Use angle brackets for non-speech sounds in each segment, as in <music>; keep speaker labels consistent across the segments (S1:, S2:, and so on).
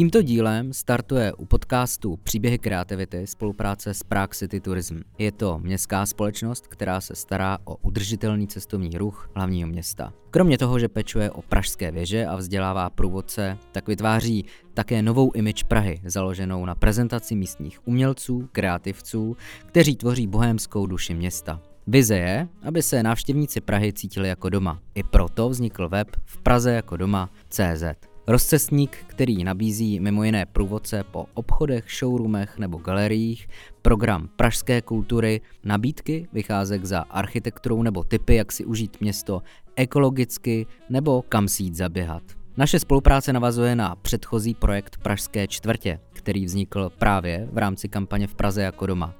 S1: Tímto dílem startuje u podcastu Příběhy kreativity spolupráce s Prague City Tourism. Je to městská společnost, která se stará o udržitelný cestovní ruch hlavního města. Kromě toho, že pečuje o pražské věže a vzdělává průvodce, tak vytváří také novou image Prahy, založenou na prezentaci místních umělců, kreativců, kteří tvoří bohémskou duši města. Vize je, aby se návštěvníci Prahy cítili jako doma. I proto vznikl web v Praze jako doma CZ. Rozcestník, který nabízí mimo jiné průvodce po obchodech, showroomech nebo galeriích, program pražské kultury, nabídky, vycházek za architekturou nebo typy, jak si užít město ekologicky nebo kam si jít zaběhat. Naše spolupráce navazuje na předchozí projekt Pražské čtvrtě, který vznikl právě v rámci kampaně v Praze jako doma.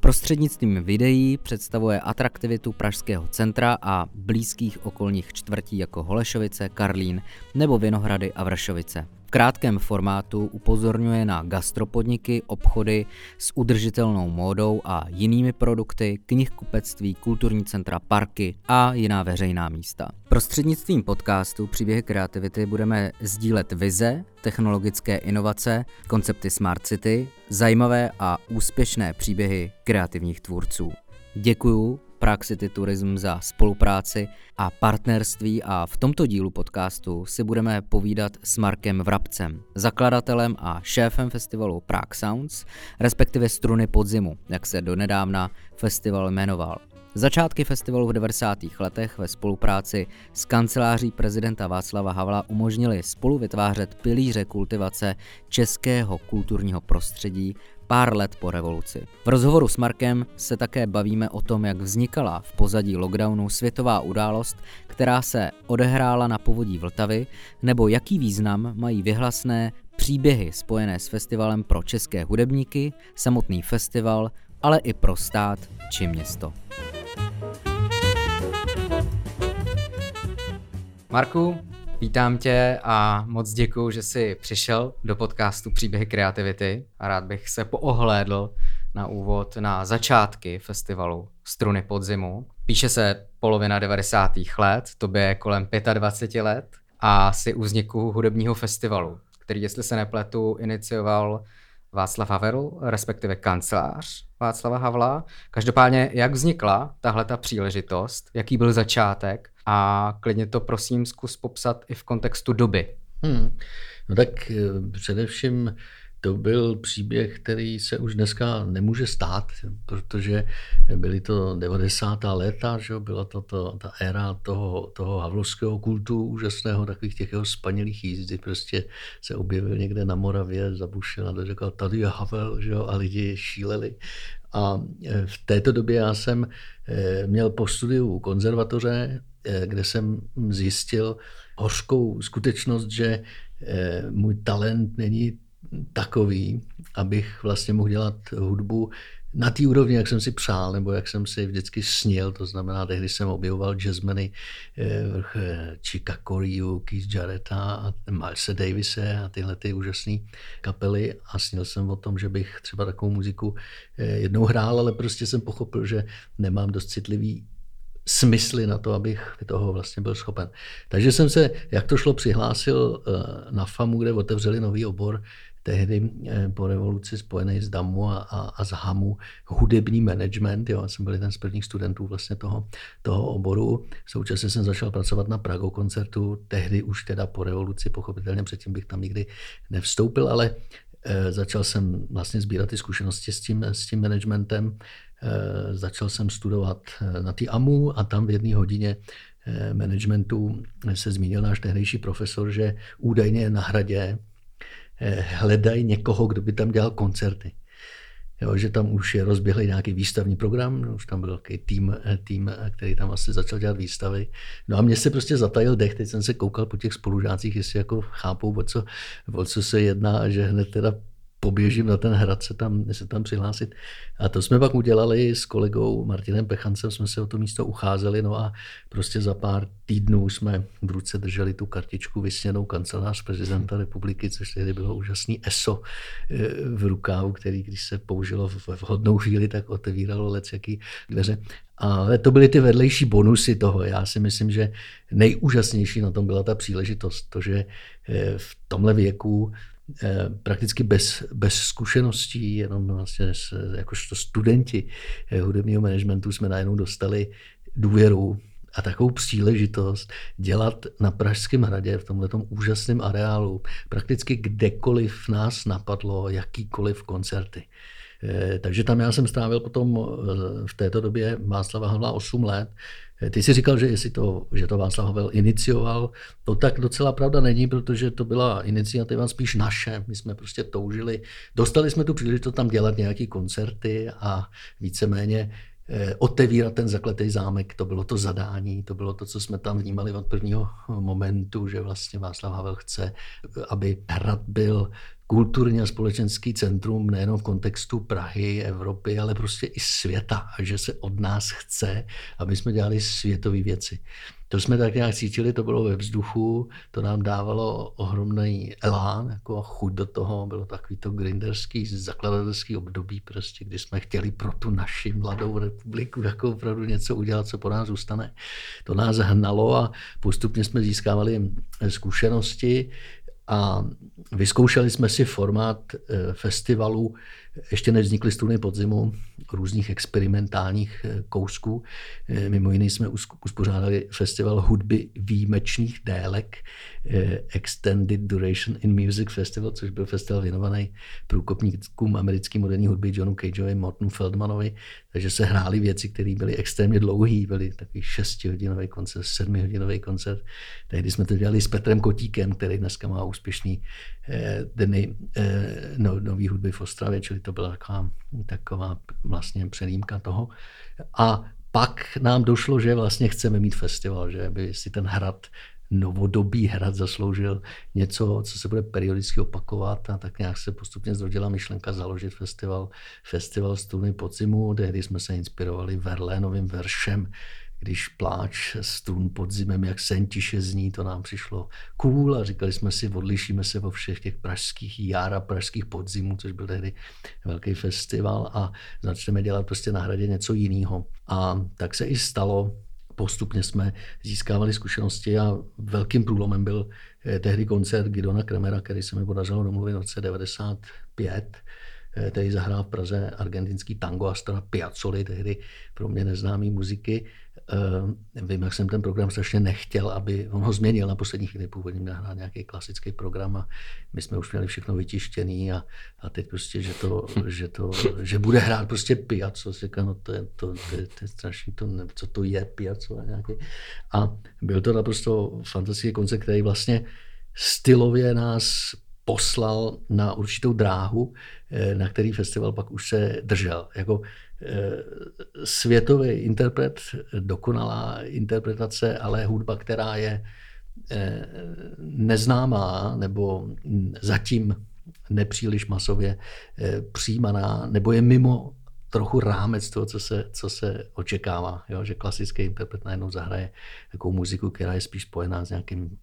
S1: Prostřednictvím videí představuje atraktivitu Pražského centra a blízkých okolních čtvrtí jako Holešovice, Karlín nebo Vinohrady a Vršovice. V krátkém formátu upozorňuje na gastropodniky, obchody s udržitelnou módou a jinými produkty, knihkupectví, kulturní centra, parky a jiná veřejná místa. Prostřednictvím podcastu Příběhy kreativity budeme sdílet vize, technologické inovace, koncepty Smart City, zajímavé a úspěšné příběhy kreativních tvůrců. Děkuju Prague City Tourism za spolupráci a partnerství a v tomto dílu podcastu si budeme povídat s Markem Vrabcem, zakladatelem a šéfem festivalu Prague Sounds, respektive Struny podzimu, jak se donedávna festival jmenoval. Začátky festivalu v 90. letech ve spolupráci s kanceláří prezidenta Václava Havla umožnili spolu vytvářet pilíře kultivace českého kulturního prostředí pár let po revoluci. V rozhovoru s Markem se také bavíme o tom, jak vznikala v pozadí lockdownu světová událost, která se odehrála na povodí Vltavy, nebo jaký význam mají vyhlasné příběhy spojené s festivalem pro české hudebníky, samotný festival, ale i pro stát či město. Marku, vítám tě a moc děkuji, že jsi přišel do podcastu Příběhy kreativity a rád bych se poohlédl na úvod na začátky festivalu Struny podzimu. Píše se polovina 90. let, tobě je kolem 25 let a si u vzniku hudebního festivalu, který, jestli se nepletu, inicioval Václav Havel, respektive kancelář Václava Havla. Každopádně, jak vznikla tahle ta příležitost, jaký byl začátek a klidně to prosím zkus popsat i v kontextu doby. Hmm.
S2: No tak eh, především to byl příběh, který se už dneska nemůže stát, protože byly to 90. léta, že byla to, to ta éra toho, toho havlovského kultu úžasného, takových těch jeho spanělých jízdy, prostě se objevil někde na Moravě, zabušil a řekl, tady je Havel, že a lidi šíleli. A e, v této době já jsem e, měl po studiu konzervatoře, kde jsem zjistil hořkou skutečnost, že můj talent není takový, abych vlastně mohl dělat hudbu na té úrovni, jak jsem si přál, nebo jak jsem si vždycky snil, to znamená, tehdy jsem objevoval jazzmeny vrch Chica Corea, Keith Jarretta a Milesa Davise a tyhle ty úžasné kapely. A snil jsem o tom, že bych třeba takovou muziku eh, jednou hrál, ale prostě jsem pochopil, že nemám dost citlivý smysly na to, abych toho vlastně byl schopen. Takže jsem se, jak to šlo, přihlásil eh, na FAMu, kde otevřeli nový obor tehdy eh, po revoluci spojený s DAMu a, a, a z HAMu hudební management. Jo. Já jsem byl jeden z prvních studentů vlastně toho, toho oboru. Současně jsem začal pracovat na Prago koncertu, tehdy už teda po revoluci, pochopitelně předtím bych tam nikdy nevstoupil, ale začal jsem vlastně sbírat ty zkušenosti s tím, s tím managementem. E, začal jsem studovat na ty AMU a tam v jedné hodině managementu se zmínil náš tehdejší profesor, že údajně na hradě Eh, hledají někoho, kdo by tam dělal koncerty. Jo, že tam už je rozběhlý nějaký výstavní program, už tam byl takový tým, eh, tým, eh, který tam asi začal dělat výstavy. No a mně se prostě zatajil dech, teď jsem se koukal po těch spolužácích, jestli jako chápou, o co, o co se jedná, že hned teda poběžím na ten hrad se tam, se tam přihlásit. A to jsme pak udělali s kolegou Martinem Pechancem, jsme se o to místo ucházeli, no a prostě za pár týdnů jsme v ruce drželi tu kartičku vysněnou kancelář prezidenta republiky, což tehdy bylo úžasný ESO eh, v rukávu, který když se použilo v vhodnou chvíli, tak otevíralo lec jaký dveře. Ale to byly ty vedlejší bonusy toho. Já si myslím, že nejúžasnější na tom byla ta příležitost, to, že eh, v tomhle věku prakticky bez, bez zkušeností, jenom vlastně jakožto studenti eh, hudebního managementu jsme najednou dostali důvěru a takovou příležitost dělat na Pražském hradě v tomto úžasném areálu prakticky kdekoliv nás napadlo jakýkoliv koncerty. Eh, takže tam já jsem strávil potom eh, v této době Václava Havla 8 let. Eh, ty jsi říkal, že, jestli to, že to Václav Havel inicioval. To tak docela pravda není, protože to byla iniciativa spíš naše. My jsme prostě toužili. Dostali jsme tu příležitost tam dělat nějaké koncerty a víceméně otevírat ten zakletý zámek, to bylo to zadání, to bylo to, co jsme tam vnímali od prvního momentu, že vlastně Václav Havel chce, aby hrad byl kulturní a společenský centrum nejenom v kontextu Prahy, Evropy, ale prostě i světa a že se od nás chce, aby jsme dělali světové věci. To jsme tak nějak cítili, to bylo ve vzduchu, to nám dávalo ohromný elán, jako chuť do toho, bylo takový to grinderský, zakladatelský období, prostě, kdy jsme chtěli pro tu naši mladou republiku jako opravdu něco udělat, co po nás zůstane. To nás hnalo a postupně jsme získávali zkušenosti, a vyzkoušeli jsme si formát eh, festivalu, ještě než vznikly stuny podzimu, různých experimentálních eh, kousků. Eh, mimo jiné jsme uspořádali festival hudby výjimečných délek, Extended Duration in Music Festival, což byl festival věnovaný průkopníkům americké moderní hudby Johnu Cageovi, Mortonu Feldmanovi, takže se hrály věci, které byly extrémně dlouhé, byly takový šestihodinový koncert, sedmihodinový koncert. Tehdy jsme to dělali s Petrem Kotíkem, který dneska má úspěšný eh, dny eh, no, nový hudby v Ostravě, čili to byla taková, taková vlastně přelímka toho. A pak nám došlo, že vlastně chceme mít festival, že by si ten hrad novodobý hrad zasloužil něco, co se bude periodicky opakovat a tak nějak se postupně zrodila myšlenka založit festival, festival Struny podzimu, tehdy jsme se inspirovali Verlénovým veršem, když pláč strun pod zimem, jak sen tiše zní, to nám přišlo cool a říkali jsme si, odlišíme se vo všech těch pražských jára, pražských podzimů, což byl tehdy velký festival a začneme dělat prostě na hradě něco jiného. A tak se i stalo, postupně jsme získávali zkušenosti a velkým průlomem byl eh, tehdy koncert Gidona Kremera, který se mi podařilo domluvit v roce 95 který zahrál v Praze argentinský tango Astora Piazzoli, tehdy pro mě neznámý muziky. Eh, vím, jak jsem ten program strašně nechtěl, aby on ho změnil na poslední chvíli. Původně měl hrát nějaký klasický program a my jsme už měli všechno vytištěný a, a teď prostě, že, to, že, to, že bude hrát prostě Piazzo. Říkám, no to je, to, to, je, to je strašný, to, ne, co to je Piazzo a nějaký. A byl to naprosto fantastický koncert, který vlastně stylově nás poslal na určitou dráhu, eh, na který festival pak už se držel. Jako světový interpret, dokonalá interpretace, ale hudba, která je eh, neznámá nebo zatím nepříliš masově přijímaná, nebo je mimo trochu rámec toho, co se, co se očekává. Jo? Že klasický interpret najednou zahraje takovou muziku, která je spíš spojená s nějakým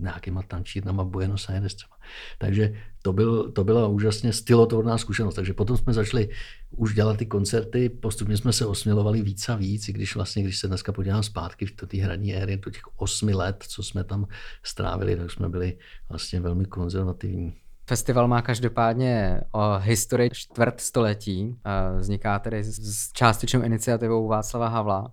S2: nějakýma tančírnama v Buenos Aires třeba. Takže to, byl, to byla úžasně stylotvorná zkušenost. Takže potom jsme začali už dělat ty koncerty, postupně jsme se osmělovali víc a víc, i když vlastně, když se dneska podívám zpátky v té hradní éry, do těch osmi let, co jsme tam strávili, tak jsme byli vlastně velmi konzervativní.
S1: Festival má každopádně o historii čtvrt století. Vzniká tedy s částečnou iniciativou Václava Havla,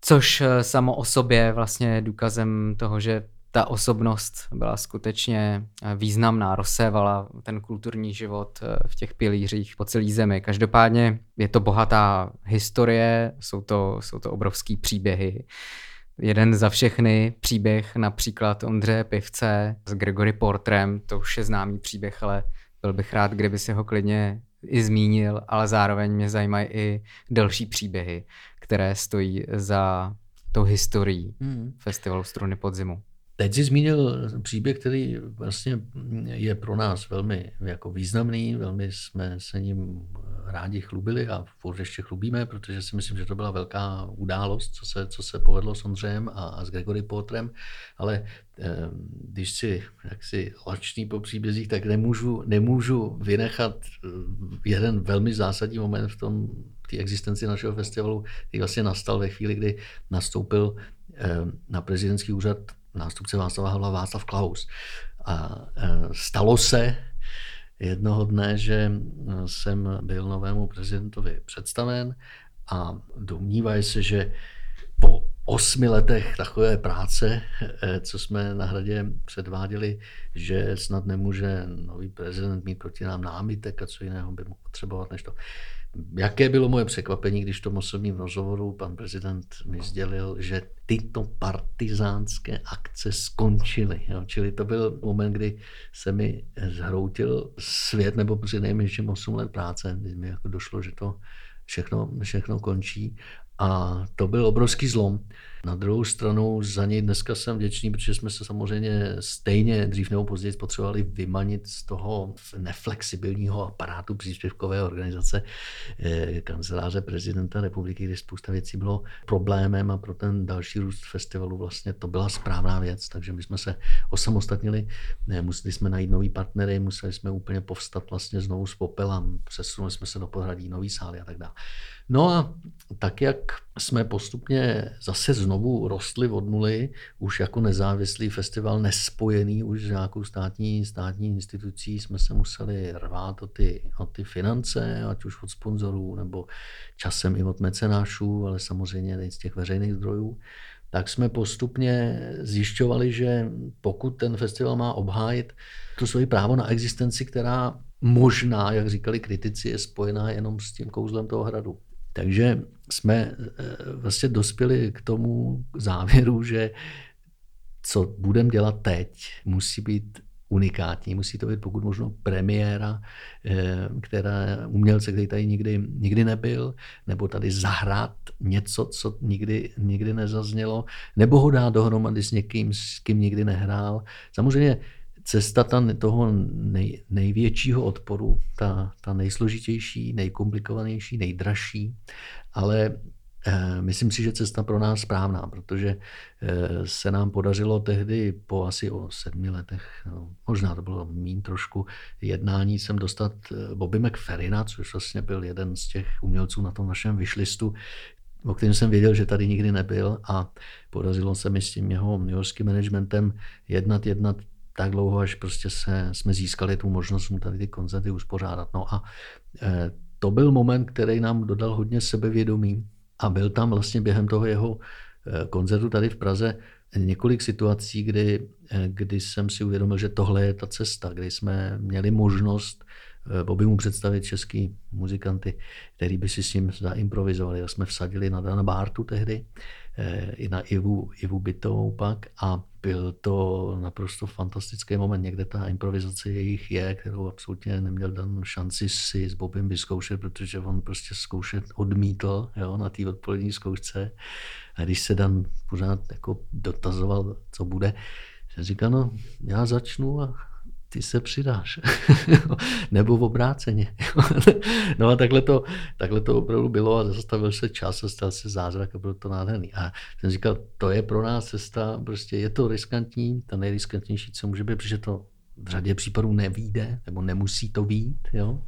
S1: což e, samo o sobě vlastně je důkazem toho, že ta osobnost byla skutečně eh, významná, rozsévala ten kulturní život eh, v těch pilířích po celé zemi. Každopádně je to bohatá historie, jsou to, jsou to obrovský příběhy. Jeden za všechny příběh například Ondřeje Pivce s Gregory Portrem, to už je známý příběh, ale byl bych rád, kdyby si ho klidně i zmínil, ale zároveň mě zajímají i další příběhy, které stojí za tou historií hmm. festivalu Struny podzimu.
S2: Teď jsi zmínil příběh, který vlastně je pro nás velmi jako významný, velmi jsme se ním rádi chlubili a furt ještě chlubíme, protože si myslím, že to byla velká událost, co se, co se povedlo s Ondřejem a, a s Gregory Potrem, ale eh, když si jaksi lačný po příbězích, tak nemůžu, nemůžu vynechat eh, jeden velmi zásadní moment v tom, té existenci našeho festivalu, který vlastně nastal ve chvíli, kdy nastoupil eh, na prezidentský úřad nástupce Václava Havla Václav Klaus. A e, stalo se, jednoho dne, že jsem byl novému prezidentovi představen a domnívají se, že po osmi letech takové práce, eh, co jsme na hradě předváděli, že snad nemůže nový prezident mít proti nám námitek a co jiného by mohl potřebovat než to. Jaké bylo moje překvapení, když v tom osobním rozhovoru pan prezident mi sdělil, že tyto partizánské akce skončily. Jo? Čili to byl moment, kdy se mi zhroutil svět, nebo při nejmenším 8 let práce, kdy mi jako došlo, že to všechno, všechno končí a to byl obrovský zlom. Na druhou stranu za něj dneska jsem vděčný, protože jsme se samozřejmě stejně dřív nebo později potřebovali vymanit z toho neflexibilního aparátu příspěvkové organizace eh, kanceláře prezidenta republiky, kde spousta věcí bylo problémem a pro ten další růst festivalu vlastně to byla správná věc. Takže my jsme se osamostatnili, museli jsme najít nový partnery, museli jsme úplně povstat vlastně znovu z popela, přesunuli jsme se do podhradí nový sály a tak dále. No a tak, jak jsme postupně zase znovu rostli od nuly, už jako nezávislý festival, nespojený už s nějakou státní, státní institucí, jsme se museli rvát o ty, o ty finance, ať už od sponzorů, nebo časem i od mecenášů, ale samozřejmě z těch veřejných zdrojů tak jsme postupně zjišťovali, že pokud ten festival má obhájit to svoji právo na existenci, která možná, jak říkali kritici, je spojená jenom s tím kouzlem toho hradu. Takže jsme eh, vlastně dospěli k tomu závěru, že co budeme dělat teď, musí být unikátní. Musí to být pokud možno premiéra, eh, která umělce, který tady nikdy, nikdy nebyl, nebo tady zahrát něco, co nikdy, nikdy nezaznělo, nebo ho dát dohromady s někým, s kým nikdy nehrál. Samozřejmě cesta ta, toho nej, největšího odporu, ta, ta nejsložitější, nejkomplikovanější, nejdražší, ale eh, myslím si, že cesta pro nás správná, protože eh, se nám podařilo tehdy po asi o sedmi letech, no, možná to bylo mín trošku, jednání sem dostat eh, Bobby McFerrina, což vlastně byl jeden z těch umělců na tom našem vyšlistu, o kterém jsem věděl, že tady nikdy nebyl a podařilo se mi s tím jeho newyorským managementem jednat, jednat tak dlouho, až prostě se, jsme získali tu možnost mu tady ty koncerty uspořádat. No a e, to byl moment, který nám dodal hodně sebevědomí a byl tam vlastně během toho jeho e, koncertu tady v Praze několik situací, kdy, e, kdy jsem si uvědomil, že tohle je ta cesta, kdy jsme měli možnost Bobby mu představit český muzikanty, který by si s ním zaimprovizovali. A jsme vsadili na Dana Bartu tehdy, i na Ivu, Ivu Bytovou pak a byl to naprosto fantastický moment. Někde ta improvizace jejich je, kterou absolutně neměl Dan šanci si s Bobem vyzkoušet, protože on prostě zkoušet odmítl jo, na té odpolední zkoušce. A když se Dan pořád jako dotazoval, co bude, jsem říkal, no já začnu a ty se přidáš. <laughs> Nebo v obráceně. <laughs> no a takhle to, takhle to opravdu bylo a zastavil se čas a stal se zázrak a bylo to nádherný. A jsem říkal, to je pro nás cesta, prostě je to riskantní, ta nejriskantnější, co může být, protože to v řadě případů nevíde, nebo nemusí to být, jo.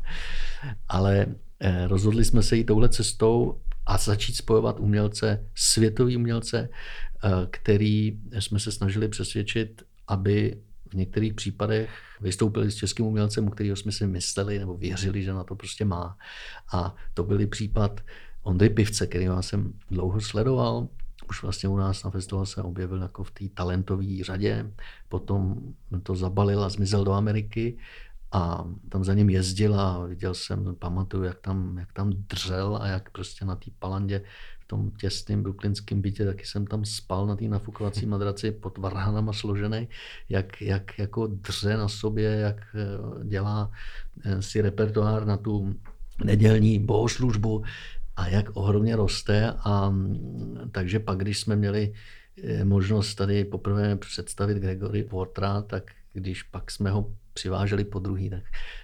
S2: Ale eh, rozhodli jsme se jít touhle cestou a začít spojovat umělce, světový umělce, eh, který jsme se snažili přesvědčit, aby v některých případech vystoupili s českým umělcem, u kterého jsme si mysleli nebo věřili, že na to prostě má. A to byl případ Ondry Pivce, který já jsem dlouho sledoval. Už vlastně u nás na festivalu se objevil jako v té talentové řadě. Potom to zabalil a zmizel do Ameriky a tam za ním jezdil a viděl jsem, pamatuju, jak tam, jak tam dřel a jak prostě na té palandě tom těsném brooklynském bytě, taky jsem tam spal na té nafukovací <laughs> madraci pod varhanama složený, jak, jak jako dře na sobě, jak eh, dělá eh, si repertoár na tu nedělní bohoslužbu a jak ohromně roste. A mm, takže pak, když jsme měli eh, možnost tady poprvé představit Gregory Portra, tak když pak jsme ho přiváželi po druhý, tak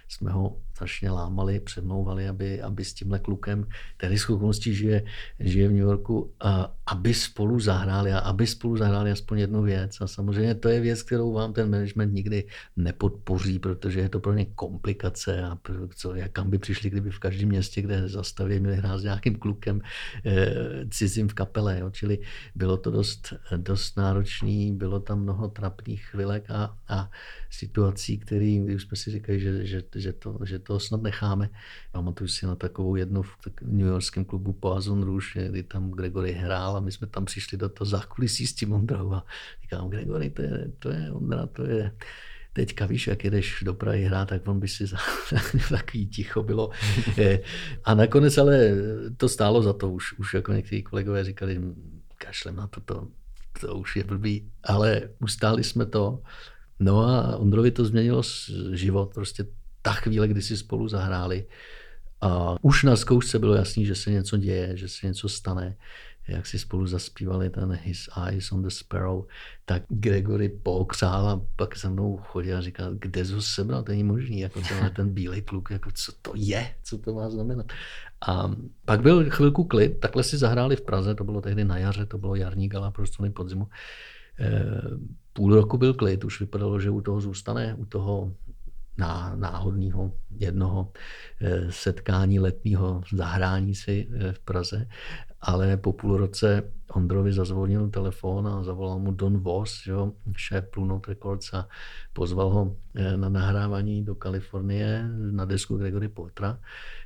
S2: jsme ho strašně lámali, přemlouvali, aby, aby s tímhle klukem, který s okolností žije, žije v New Yorku, a aby spolu zahráli a aby spolu zahráli aspoň jednu věc. A samozřejmě to je věc, kterou vám ten management nikdy nepodpoří, protože je to pro ně komplikace a co, jak kam by přišli, kdyby v každém městě, kde zastavili, měli hrát s nějakým klukem e, cizím v kapele. Jo. Čili bylo to dost, dost náročný, bylo tam mnoho trapných chvilek a, a situací, které, když jsme si říkali, že, že, že to, že to snad necháme. Pamatuju si na takovou jednu v New Yorkském klubu Poison Rouge, kdy tam Gregory hrál a my jsme tam přišli do toho zákulisí s tím Ondrou a říkám, Gregory, to je, to je Ondra, to je teďka víš, jak jedeš do Prahy hrát, tak on by si za, <laughs> takový ticho bylo. <laughs> A nakonec ale to stálo za to, už, už jako někteří kolegové říkali, kašlem na to, to, to už je blbý, ale ustáli jsme to. No a Ondrovi to změnilo život, prostě ta chvíle, kdy si spolu zahráli. A už na zkoušce bylo jasný, že se něco děje, že se něco stane jak si spolu zaspívali ten His Eyes on the Sparrow, tak Gregory pokřál a pak se mnou chodil a říkal, kde jsi ho sebral, to není možný, jako tenhle ten bílej kluk, jako co to je, co to má znamenat. A pak byl chvilku klid, takhle si zahráli v Praze, to bylo tehdy na jaře, to bylo jarní gala pro podzimu. E, půl roku byl klid, už vypadalo, že u toho zůstane, u toho náhodného jednoho eh, setkání letního zahrání si eh, v Praze, ale po půl roce Ondrovi zazvonil telefon a zavolal mu Don Voss, jo, šéf Blue Note Records a pozval ho eh, na nahrávání do Kalifornie na desku Gregory Portra.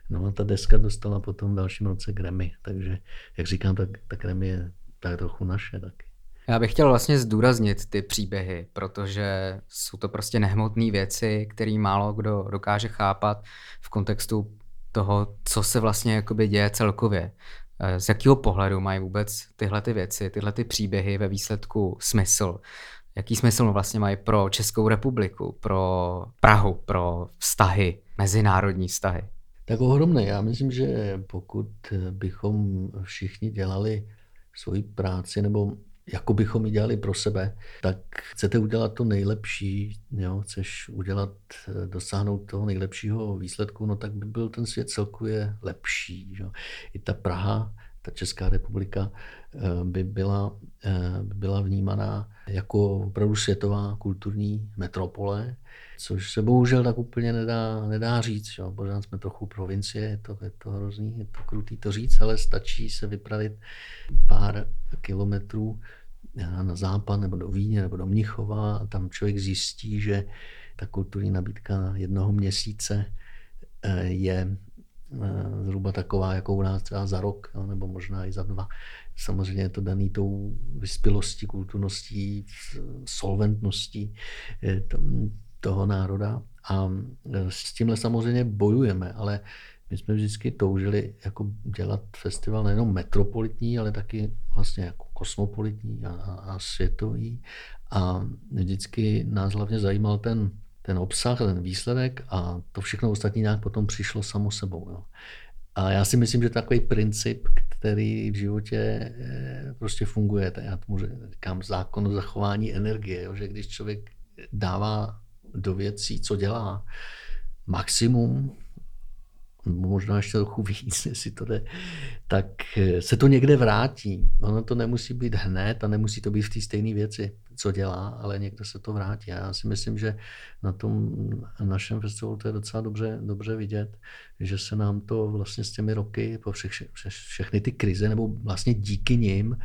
S2: No a ta deska dostala potom v dalším roce Grammy, takže jak říkám, tak ta Grammy je tak trochu naše taky.
S1: Já bych chtěl vlastně zdůraznit ty příběhy, protože jsou to prostě nehmotné věci, které málo kdo dokáže chápat v kontextu toho, co se vlastně jakoby děje celkově. Eh, z jakého pohledu mají vůbec tyhle ty věci, tyhle ty příběhy ve výsledku smysl? Jaký smysl vlastně mají pro Českou republiku, pro Prahu, pro vztahy, mezinárodní vztahy?
S2: Tak ohromné. Já myslím, že pokud bychom všichni dělali svoji práci nebo jako bychom ji dělali pro sebe, tak chcete udělat to nejlepší, jo? chceš udělat, eh, dosáhnout toho nejlepšího výsledku, no tak by byl ten svět celkově lepší. Jo? I ta Praha, ta Česká republika eh, by byla, eh, by byla vnímaná jako opravdu světová kulturní metropole, což se bohužel tak úplně nedá, nedá říct. Jo. Pořád jsme trochu provincie, je to, je to hrozný, je to krutý to říct, ale stačí se vypravit pár kilometrů na západ nebo do Víně nebo do Mnichova a tam člověk zjistí, že ta kulturní nabídka jednoho měsíce eh, je eh, zhruba taková, jako u nás třeba za rok, nebo možná i za dva. Samozřejmě je to daný tou vyspělostí, kulturností, solventností eh, toho národa. A s tímhle samozřejmě bojujeme, ale my jsme vždycky toužili jako dělat festival nejenom metropolitní, ale taky vlastně jako kosmopolitní a, a světový. A vždycky nás hlavně zajímal ten, ten obsah, ten výsledek a to všechno ostatní nějak potom přišlo samo sebou. Jo. A já si myslím, že takový princip, který v životě eh, prostě funguje, já tomu říkám zákon o zachování energie, jo, že když člověk dává do věcí, co dělá, maximum, možná ještě trochu víc, <laughs> jestli to jde, tak eh, se to někde vrátí. Ono to nemusí být hned a nemusí to být v té stejné věci, co dělá, ale někde se to vrátí. A já si myslím, že na tom našem festivalu to je docela dobře, dobře vidět, že se nám to vlastně s těmi roky, po všech, vše, všechny ty krize, nebo vlastně díky nim,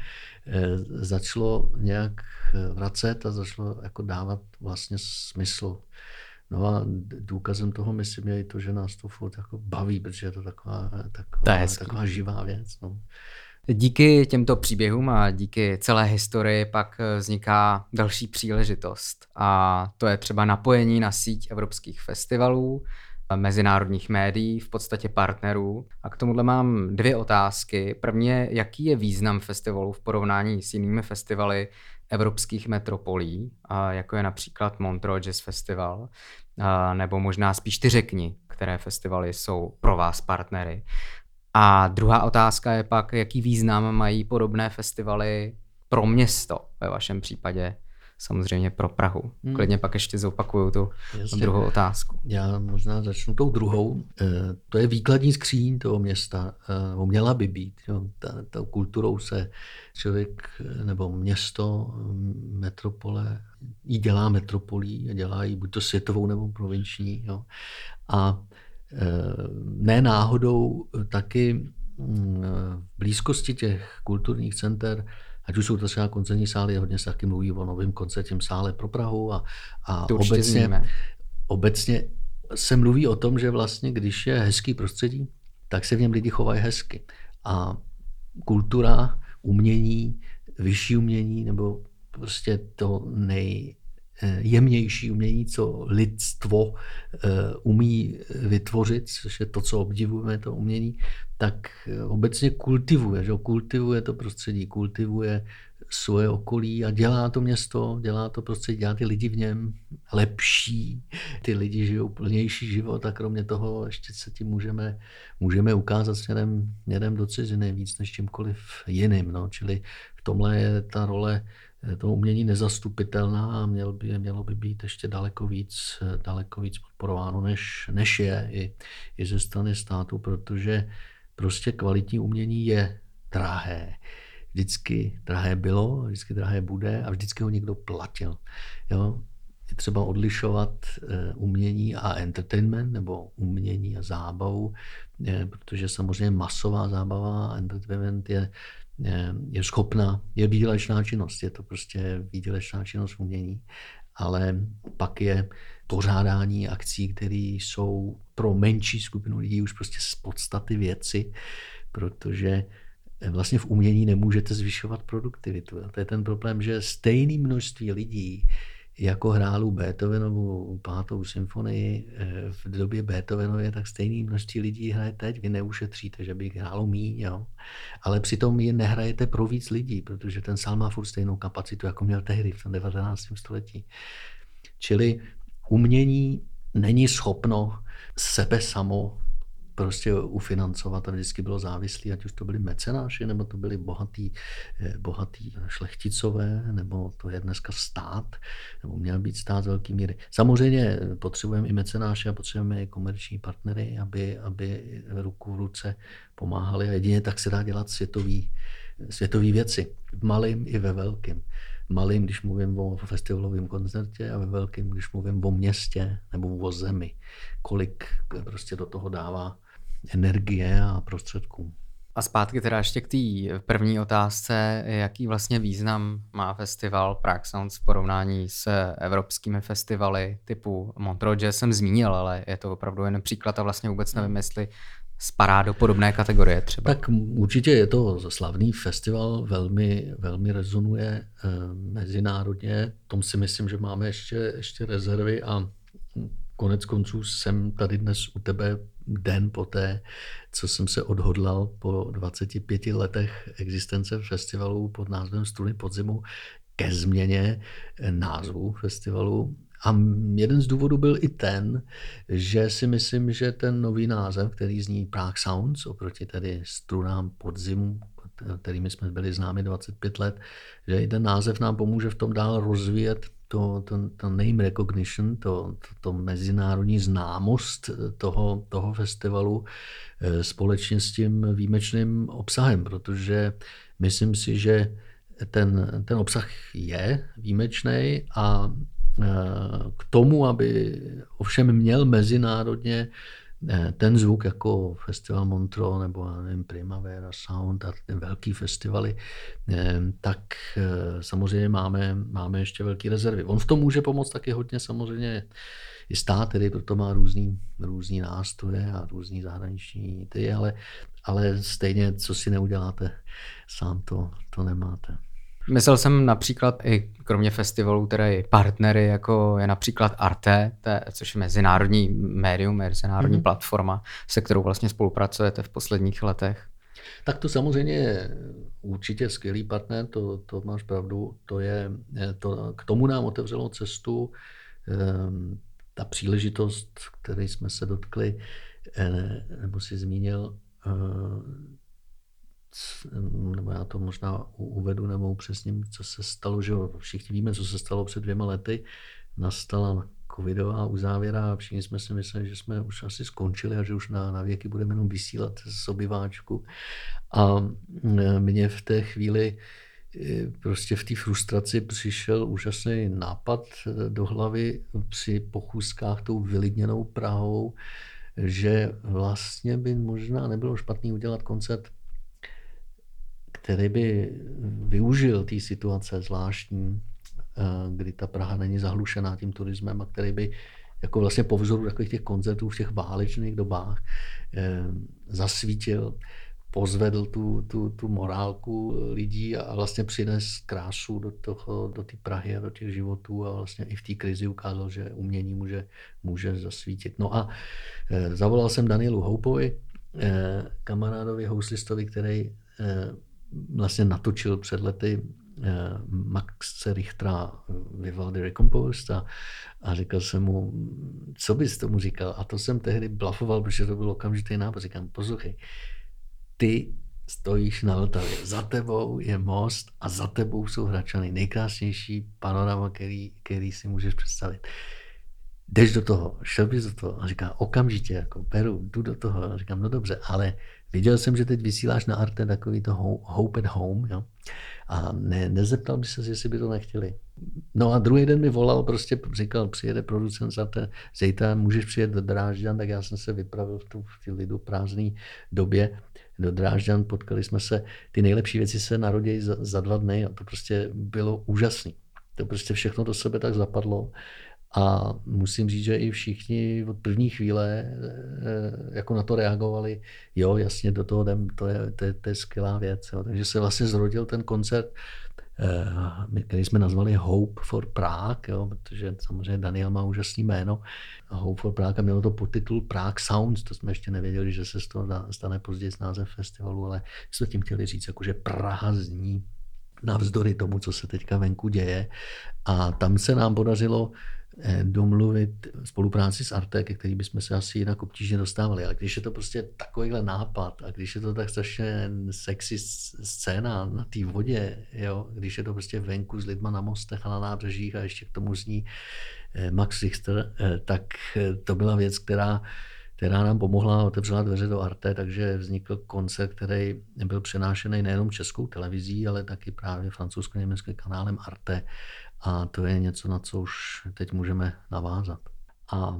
S2: začalo nějak eh, vracet a začalo jako dávat vlastně smysl. No a důkazem toho myslím je i to, že nás to furt jako baví, protože je to taková, taková, to je taková živá věc. No.
S1: Díky těmto příběhům a díky celé historii pak eh, vzniká další příležitost. A to je třeba napojení na síť evropských festivalů, eh, mezinárodních médií, v podstatě partnerů. A k tomuhle mám dvě otázky. První je, jaký je význam festivalu v porovnání s jinými festivaly evropských metropolí, jako je například Montreux Jazz Festival, nebo možná spíš ty řekni, které festivaly jsou pro vás partnery. A druhá otázka je pak, jaký význam mají podobné festivaly pro město ve vašem případě samozřejmě pro Prahu. Hmm. Klidně pak ještě zopakuju tu Jasně. druhou otázku.
S2: Já možná začnu tou druhou. Eh, to je výkladní skříň toho města. Eh, měla by být. Jo. Ta, ta kulturou se člověk eh, nebo město, metropole, jí dělá metropolí a dělá ji buď to světovou nebo provinční. Jo. A ne náhodou taky mm, v blízkosti těch kulturních center ať už jsou to třeba koncertní sály, hodně se taky mluví o novém koncertním sále pro Prahu a, a obecně, obecně se mluví o tom, že vlastně, když je hezký prostředí, tak se v něm lidi chovají hezky. A kultura, umění, vyšší umění nebo prostě to nejjemnější umění, co lidstvo eh, umí vytvořit, což je to, co obdivujeme, to umění, tak obecně kultivuje, že kultivuje to prostředí, kultivuje svoje okolí a dělá to město, dělá to prostředí, dělá ty lidi v něm lepší, ty lidi žijou plnější život a kromě toho ještě se tím můžeme, můžeme ukázat směrem, směrem do ciziny víc než čímkoliv jiným. No. Čili v tomhle je ta role to umění nezastupitelná a mělo by, mělo by být ještě daleko víc, daleko víc podporováno, než, než je i, i ze strany státu, protože prostě kvalitní umění je drahé vždycky drahé bylo, vždycky drahé bude a vždycky ho někdo platil. Jo? Je třeba odlišovat eh, umění a entertainment nebo umění a zábavu, eh, protože samozřejmě masová zábava a entertainment je, je schopná, je výdělečná činnost, je to prostě výdělečná činnost v umění, ale pak je pořádání akcí, které jsou pro menší skupinu lidí už prostě z podstaty věci, protože vlastně v umění nemůžete zvyšovat produktivitu. A to je ten problém, že stejné množství lidí, jako hrálu Beethovenovu pátou symfonii eh, v době Beethovenově, tak stejné množství lidí hraje teď. Vy neušetříte, že by hrálo míň, jo? ale přitom je nehrajete pro víc lidí, protože ten sál má furt stejnou kapacitu, jako měl tehdy v tom 19. století. Čili umění není schopno sebe samo prostě ufinancovat a vždycky bylo závislý, ať už to byli mecenáši, nebo to byli bohatý, eh, bohatý šlechticové, nebo to je dneska stát, nebo měl být stát velký míry. Samozřejmě potřebujeme i mecenáše a potřebujeme i komerční partnery, aby, aby ruku v ruce pomáhali a jedině tak se dá dělat světový, světový věci. V malým i ve velkým malým, když mluvím o festivalovém koncertě a ve velkým, když mluvím o městě nebo o zemi. Kolik prostě do toho dává energie a prostředků.
S1: A zpátky teda ještě k té první otázce, jaký vlastně význam má festival Prague Sounds v porovnání s evropskými festivaly typu Montreux Jazz jsem zmínil, ale je to opravdu jen příklad a vlastně vůbec nevím, jestli spadá do podobné kategorie třeba.
S2: Tak určitě je to slavný festival, velmi, velmi rezonuje eh, mezinárodně. Tom si myslím, že máme ještě, ještě rezervy a konec konců jsem tady dnes u tebe den poté, co jsem se odhodlal po 25 letech existence festivalu pod názvem Struny podzimu ke změně názvu festivalu. A jeden z důvodů byl i ten, že si myslím, že ten nový název, který zní Prague Sounds, oproti tedy strunám podzimu, kterými jsme byli známi 25 let, že i ten název nám pomůže v tom dál rozvíjet to, to, to name recognition, to, to, to mezinárodní známost toho, toho festivalu eh, společně s tím výjimečným obsahem, protože myslím si, že ten, ten obsah je výjimečný a eh, k tomu, aby ovšem měl mezinárodně ten zvuk jako Festival Montreux nebo nevím, Primavera Sound a ty velký festivaly, eh, tak eh, samozřejmě máme, máme ještě velké rezervy. On v tom může pomoct taky hodně samozřejmě i stát, který proto má různý, různý nástroje a různý zahraniční ty, ale, ale stejně, co si neuděláte, sám to, to nemáte.
S1: Myslel jsem například i kromě festivalů, které partnery, jako je například Arte, té, což je mezinárodní médium, mezinárodní mm-hmm. platforma, se kterou vlastně spolupracujete v posledních letech.
S2: Tak to samozřejmě je určitě skvělý partner, to, to máš pravdu. To je, to, k tomu nám otevřelo cestu ehm, ta příležitost, které jsme se dotkli, eh, nebo si zmínil, eh, nebo já to možná uvedu nebo upřesním, co se stalo, že všichni víme, co se stalo před dvěma lety. Nastala covidová uzávěra a všichni jsme si mysleli, že jsme už asi skončili a že už na, na věky budeme jenom vysílat z obyváčku. A mně v té chvíli e, prostě v té frustraci přišel úžasný nápad e, do hlavy při pochůzkách tou vylidněnou Prahou, že vlastně by možná nebylo špatný udělat koncert který by využil té situace zvláštní, eh, kdy ta Praha není zahlušená tím turismem a který by jako vlastně po vzoru takových těch koncertů v těch válečných dobách eh, zasvítil, pozvedl tu, tu, tu morálku lidí a vlastně přines krásu do toho, do té Prahy a do těch životů a vlastně i v té krizi ukázal, že umění může, může zasvítit. No a eh, zavolal jsem Danielu Houpovi, kamarádovi, houslistovi, který vlastně natočil před lety Eh, Maxe Richtera Vivaldi Recomposed a, a říkal jsem mu, co bys tomu říkal? A to jsem tehdy blafoval, protože to byl okamžitý nápad. Říkám, poslouchej, ty stojíš na Vltavě, za tebou je most a za tebou jsou Hračany. Nejkrásnější panorama, který, který si můžeš představit. Jdeš do toho, šel bys do toho a říká okamžitě, jako beru, jdu do toho. A říkám, no dobře, ale viděl jsem, že teď vysíláš na Arte takový to Hope at Home, jo? A ne, nezeptal by se, jestli by to nechtěli. No a druhý den mi volal, prostě říkal, přijede producent za te, zítra můžeš přijet do Drážďan, tak já jsem se vypravil v tu v ty lidu prázdné době do Drážďan, potkali jsme se, ty nejlepší věci se narodí za, za dva dny a to prostě bylo úžasné. To prostě všechno do sebe tak zapadlo. A musím říct, že i všichni od první chvíle eh, jako na to reagovali, jo, jasně, do toho jdem, to je, to je, to je skvělá věc. Jo. Takže se vlastně zrodil ten koncert, eh, který jsme nazvali Hope for Prague, jo, protože samozřejmě Daniel má úžasný jméno. Hope for Prague a mělo to podtitul Prague Sounds, to jsme ještě nevěděli, že se z toho stane později název festivalu, ale jsme tím chtěli říct, jako, že Praha zní navzdory tomu, co se teďka venku děje. A tam se nám podařilo Eh, domluvit spolupráci s Arte, ke který bychom se asi jinak obtížně dostávali. Ale když je to prostě takovýhle nápad a když je to tak strašně sexy scéna na té vodě, jo, když je to prostě venku s lidma na mostech a na nábřežích a ještě k tomu zní eh, Max Richter, eh, tak to byla věc, která která nám pomohla otevřela dveře do Arte, takže vznikl koncert, který byl přenášený nejenom českou televizí, ale taky právě francouzsko-německým kanálem Arte. A to je něco, na co už teď můžeme navázat. A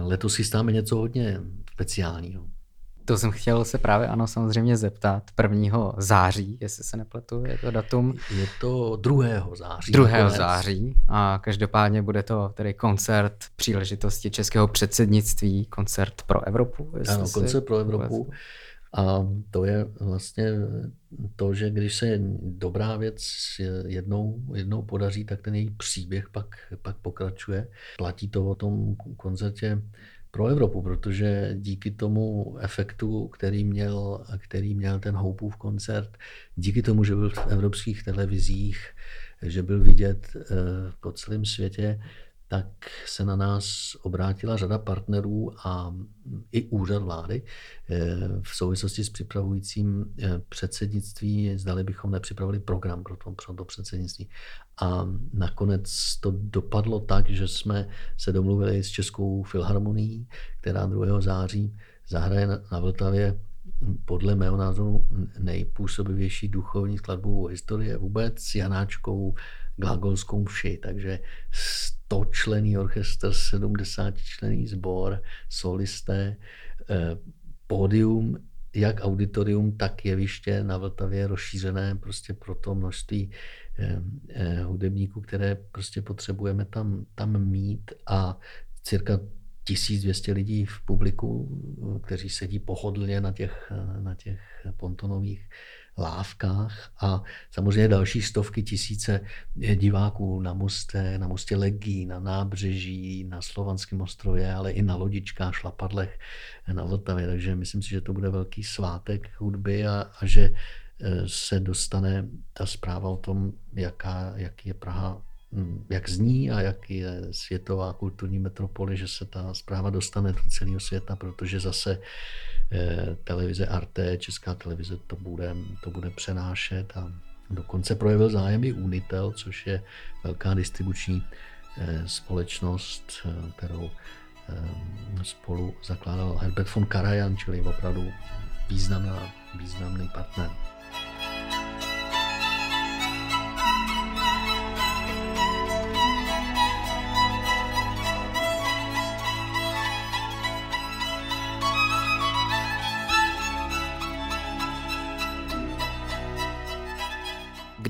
S2: letos si stáme něco hodně speciálního.
S1: To jsem chtěl se právě ano samozřejmě zeptat. 1. září, jestli se nepletu, je to datum.
S2: Je to 2. září.
S1: 2. Nakonec. září a každopádně bude to tedy koncert příležitosti českého předsednictví, koncert pro Evropu.
S2: Ano, koncert pro Evropu. Vůbec. A to je vlastně to, že když se dobrá věc jednou, jednou podaří, tak ten její příběh pak, pak pokračuje. Platí to o tom koncertě pro Evropu, protože díky tomu efektu, který měl, který měl ten Houpův koncert, díky tomu, že byl v evropských televizích, že byl vidět eh, po celém světě, tak se na nás obrátila řada partnerů a i úřad vlády eh, v souvislosti s připravujícím eh, předsednictví. Zdali bychom nepřipravili program pro to, pro to předsednictví. A nakonec to dopadlo tak, že jsme se domluvili s Českou filharmonií, která 2. září zahraje na Vltavě podle mého názoru nejpůsobivější duchovní skladbu historie vůbec s Janáčkou glagolskou vši. Takže 100 člený orchestr, 70 člený sbor, solisté, eh, pódium, jak auditorium, tak jeviště na Vltavě rozšířené prostě pro to množství eh, eh, hudebníků, které prostě potřebujeme tam, tam mít a cirka 1200 lidí v publiku, kteří sedí pohodlně na těch, na těch pontonových lávkách a samozřejmě další stovky tisíce diváků na mostě, na mostě Legí, na nábřeží, na Slovanském ostrově, ale i na lodičkách, šlapadlech na Vltavě. Takže myslím si, že to bude velký svátek hudby a, a že eh, se dostane ta zpráva o tom, jaká, jaký je Praha hm, jak zní a jak je světová kulturní metropole, že se ta zpráva dostane do celého světa, protože zase Eh, televize Arte, česká televize to bude, to bude přenášet a dokonce projevil zájem i Unitel, což je velká distribuční eh, společnost, eh, kterou spolu zakládal Herbert von Karajan, čili opravdu významná, významný partner.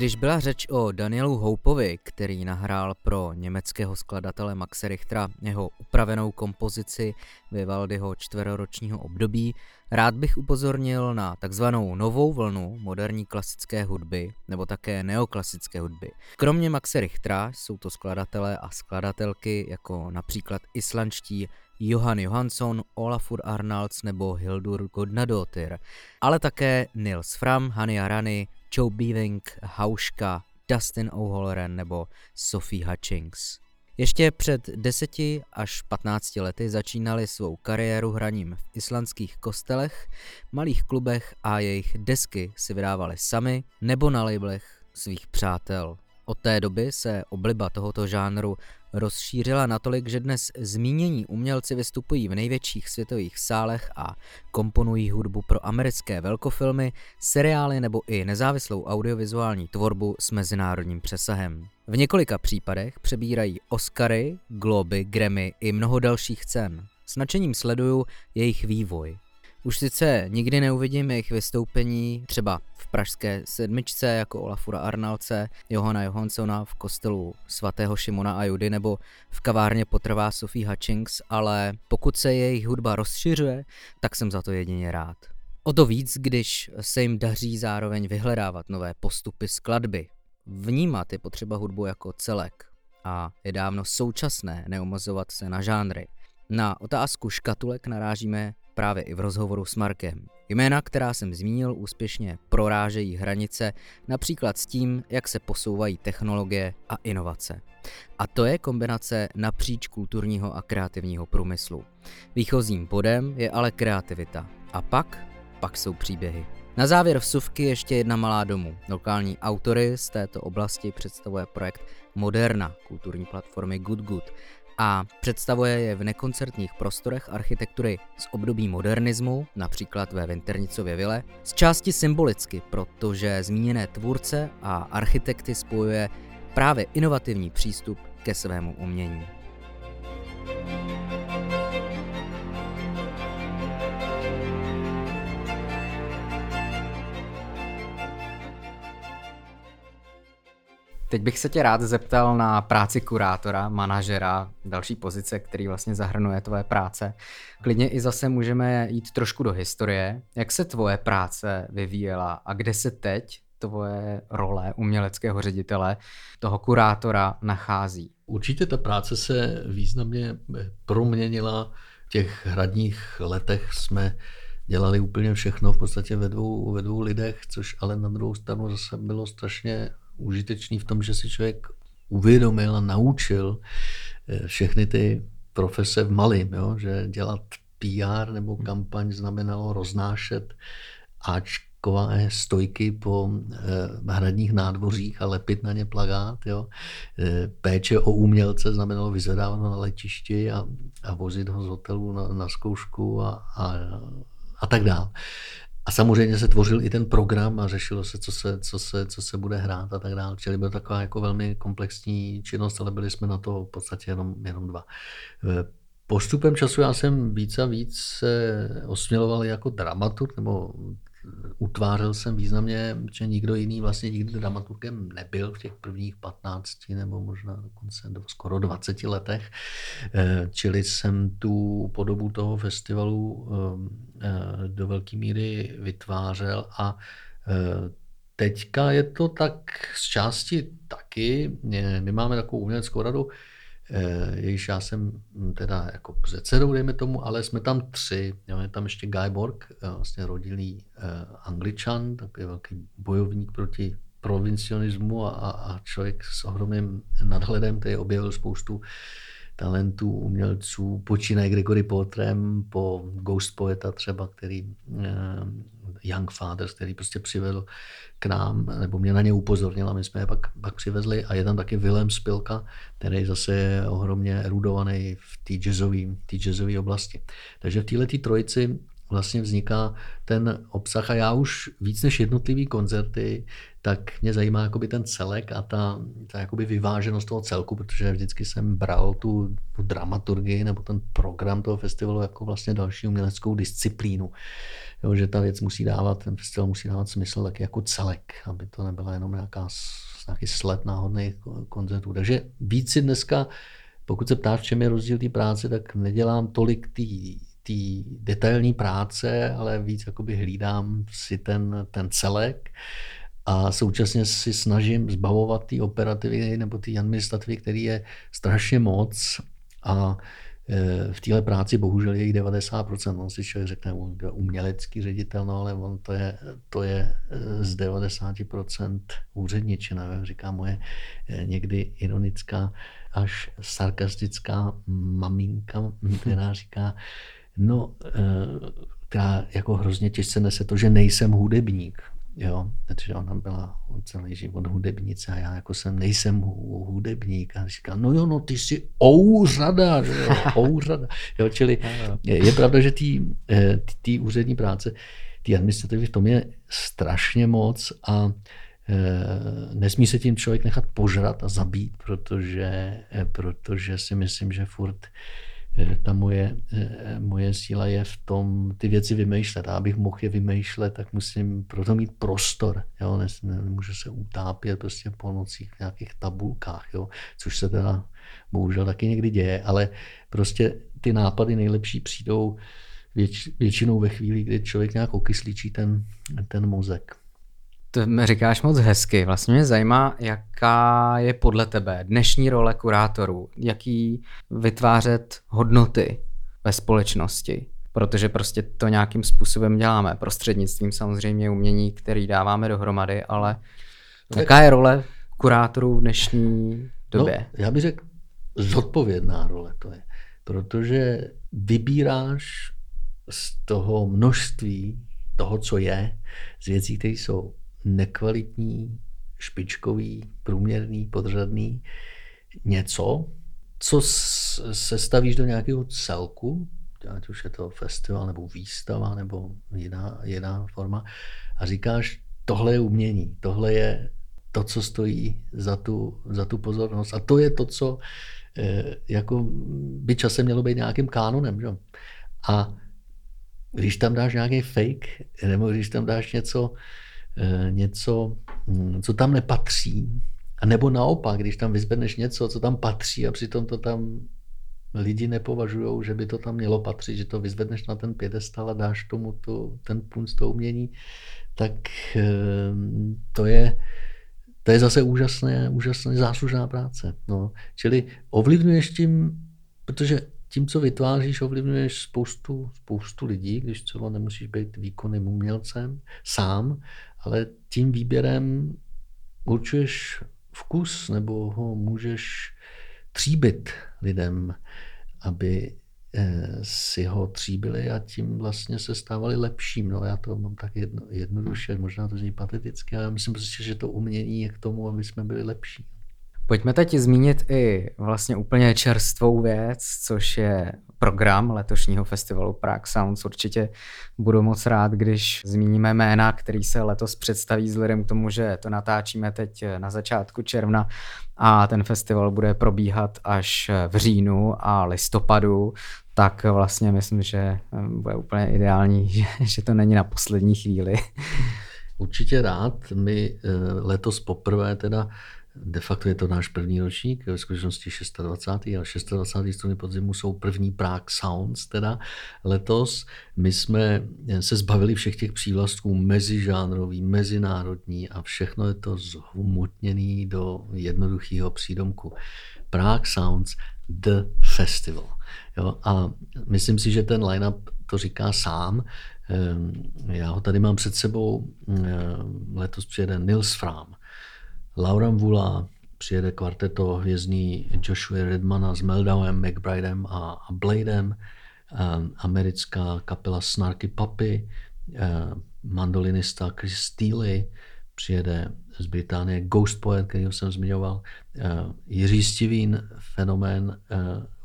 S1: Když byla řeč o Danielu Houpovi, který nahrál pro německého skladatele Maxe Richtera jeho upravenou kompozici Vivaldiho čtveroročního období, rád bych upozornil na takzvanou novou vlnu moderní klasické hudby nebo také neoklasické hudby. Kromě Maxe Richtera jsou to skladatelé a skladatelky jako například islandští Johan Johansson, Olafur Arnalds nebo Hildur Godnadottir, ale také Nils Fram, Hany Arany, Joe Beaving, Hauška, Dustin O'Halloran nebo Sophie Hutchings. Ještě před 10 až 15 lety začínali svou kariéru hraním v islandských kostelech, malých klubech a jejich desky si vydávali sami nebo na labelech svých přátel. Od té doby se obliba tohoto žánru rozšířila natolik, že dnes zmínění umělci vystupují v největších světových sálech a komponují hudbu pro americké velkofilmy, seriály nebo i nezávislou audiovizuální tvorbu s mezinárodním přesahem. V několika případech přebírají Oscary, Globy, Grammy i mnoho dalších cen. S nadšením sleduju jejich vývoj. Už sice nikdy neuvidím jejich vystoupení třeba pražské sedmičce jako Olafura Arnalce, Johana Johanssona v kostelu svatého Šimona a Judy nebo v kavárně potrvá Sophie Hutchings, ale pokud se jejich hudba rozšiřuje, tak jsem za to jedině rád. O to víc, když se jim daří zároveň vyhledávat nové postupy skladby. Vnímat je potřeba hudbu jako celek a je dávno současné neomazovat se na žánry. Na otázku škatulek narážíme právě i v rozhovoru s Markem. Jména, která jsem zmínil, úspěšně prorážejí hranice, například s tím, jak se posouvají technologie a inovace. A to je kombinace napříč kulturního a kreativního průmyslu. Výchozím bodem je ale kreativita. A pak, pak jsou příběhy. Na závěr vsuvky ještě jedna malá domů. Lokální autory z této oblasti představuje projekt Moderna, kulturní platformy Good Good, a představuje je v nekoncertních prostorech architektury z období modernismu, například ve Vinternicově vile, z části symbolicky, protože zmíněné tvůrce a architekty spojuje právě inovativní přístup ke svému umění. Teď bych se tě rád zeptal na práci kurátora, manažera, další pozice, který vlastně zahrnuje tvoje práce. Klidně i zase můžeme jít trošku do historie. Jak se tvoje práce vyvíjela a kde se teď tvoje role uměleckého ředitele, toho kurátora nachází?
S2: Určitě ta práce se významně proměnila. V těch hradních letech jsme dělali úplně všechno v podstatě ve dvou, ve dvou lidech, což ale na druhou stranu zase bylo strašně užitečný v tom, že si člověk uvědomil a naučil eh, všechny ty profese v malým, jo? že dělat PR nebo hmm. kampaň znamenalo roznášet Ačkové stojky po eh, hradních nádvořích a lepit na ně plagát. Jo? Eh, péče o umělce znamenalo vyzvedávat ho na letišti a, a vozit ho z hotelu na, na zkoušku a, a, a tak dále. A samozřejmě se tvořil i ten program a řešilo se, co se, co se, co se bude hrát a tak dále. Čili byla taková jako velmi komplexní činnost, ale byli jsme na to v podstatě jenom, jenom dva. Postupem času já jsem víc a víc se osměloval jako dramaturg, nebo utvářel jsem významně, že nikdo jiný vlastně nikdy dramaturgem nebyl v těch prvních 15 nebo možná dokonce do skoro 20 letech. Eh, čili jsem tu podobu toho festivalu eh, eh, do velké míry vytvářel a teďka je to tak z části taky. My máme takovou uměleckou radu, Eh, jejíž já jsem hm, teda jako předsedou, dejme tomu, ale jsme tam tři. Jo, je tam ještě Guy Borg, eh, vlastně rodilý eh, angličan, takový velký bojovník proti provincionismu a, a člověk s ohromným nadhledem, který objevil spoustu talentů, umělců, počínaje Gregory Potrem po Ghost Poeta třeba, který Young Fathers, který prostě přivedl k nám, nebo mě na ně upozornil a my jsme je pak, pak přivezli a je tam taky Willem Spilka, který zase je ohromně erudovaný v té jazzové oblasti. Takže v této trojici vlastně vzniká ten obsah a já už víc než jednotlivý koncerty, tak mě zajímá jakoby ten celek a ta, ta jakoby vyváženost toho celku, protože vždycky jsem bral tu, tu dramaturgii nebo ten program toho festivalu jako vlastně další uměleckou disciplínu. Jo, že ta věc musí dávat, ten festival musí dávat smysl taky jako celek, aby to nebyla jenom nějaká, nějaký sled náhodných koncertů. Takže víc si dneska, pokud se ptáš, v čem je rozdíl té práce, tak nedělám tolik té té detailní práce, ale víc jakoby hlídám si ten, ten celek a současně si snažím zbavovat té operativy nebo té administrativy, který je strašně moc a e, v téhle práci bohužel je jich 90%. On si člověk řekne umělecký ředitel, no ale on to je, to je e, z 90% úředničina. Říká moje e, někdy ironická až sarkastická maminka, která říká, No, která eh, jako hrozně těžce nese to, že nejsem hudebník. Jo, protože ona byla celý život hudebnice a já jako jsem nejsem hudebník. A říká, no jo, no ty jsi ouřada, že jo, <laughs> ouřada. Jo, čili je, je pravda, že eh, ty úřední práce, ty administrativy v tom je strašně moc a e, nesmí se tím člověk nechat požrat a zabít, protože, protože si myslím, že furt Eh, ta moje, eh, moje síla je v tom ty věci vymýšlet. A abych mohl je vymýšlet, tak musím proto mít prostor. Jo? Nemůžu se utápět prostě po nocích v nějakých tabulkách, jo? což se teda bohužel taky někdy děje, ale prostě ty nápady nejlepší přijdou většinou ve chvíli, kdy člověk nějak okysličí ten, ten mozek.
S1: To mi říkáš moc hezky. Vlastně mě zajímá, jaká je podle tebe dnešní role kurátorů. Jaký vytvářet hodnoty ve společnosti. Protože prostě to nějakým způsobem děláme. Prostřednictvím samozřejmě umění, který dáváme dohromady, ale no, jaká je role kurátorů v dnešní době?
S2: No, já bych řekl, zodpovědná role to je. Protože vybíráš z toho množství toho, co je, z věcí, které jsou nekvalitní, špičkový, průměrný, podřadný, něco, co se stavíš do nějakého celku, ať už je to festival nebo výstava nebo jiná, jiná forma, a říkáš, tohle je umění, tohle je to, co stojí za tu, za tu pozornost. A to je to, co eh, jako by časem mělo být nějakým kánonem. Že? A když tam dáš nějaký fake, nebo když tam dáš něco, něco, hm, co tam nepatří, a nebo naopak, když tam vyzvedneš něco, co tam patří a přitom to tam lidi nepovažují, že by to tam mělo patřit, že to vyzvedneš na ten pědestal a dáš tomu to, ten punc to umění, tak eh, to je, to je zase úžasné, úžasné záslužná práce. No. Čili ovlivňuješ tím, protože tím, co vytváříš, ovlivňuješ spoustu, spoustu lidí, když třeba nemusíš být výkonným umělcem sám, ale tím výběrem určuješ vkus nebo ho můžeš tříbit lidem, aby eh, si ho tříbili a tím vlastně se stávali lepším. No já to mám tak jedno, jednoduše, možná to zní pateticky, ale myslím prostě, že to umění je k tomu, aby jsme byli lepší.
S1: Pojďme teď zmínit i vlastně úplně čerstvou věc, což je program letošního festivalu Prague Sounds. Určitě budu moc rád, když zmíníme jména, který se letos představí vzhledem k tomu, že to natáčíme teď na začátku června a ten festival bude probíhat až v říjnu a listopadu, tak vlastně myslím, že bude úplně ideální, <laughs> že, že to není na poslední chvíli.
S2: Určitě rád. My eh, letos poprvé teda De facto je to náš první ročník, ve skutečnosti 26. a 26. struny podzimu jsou první Prague Sounds teda letos. My jsme se zbavili všech těch přívlastků mezižánrový, mezinárodní a všechno je to zhumotněné do jednoduchého přídomku. Prague Sounds The Festival. Jo? A myslím si, že ten line-up to říká sám. Ehm, já ho tady mám před sebou. Ehm, letos přijede Nils Fram Laura Vula, přijede kvarteto hvězdný Joshua Redmana s Meldauem, McBridem a, Bladem, um, americká kapela Snarky Puppy, um, mandolinista Chris Steely, přijede z Británie Ghost Poet, kterýho jsem zmiňoval, uh, Jiří Stivín, fenomén,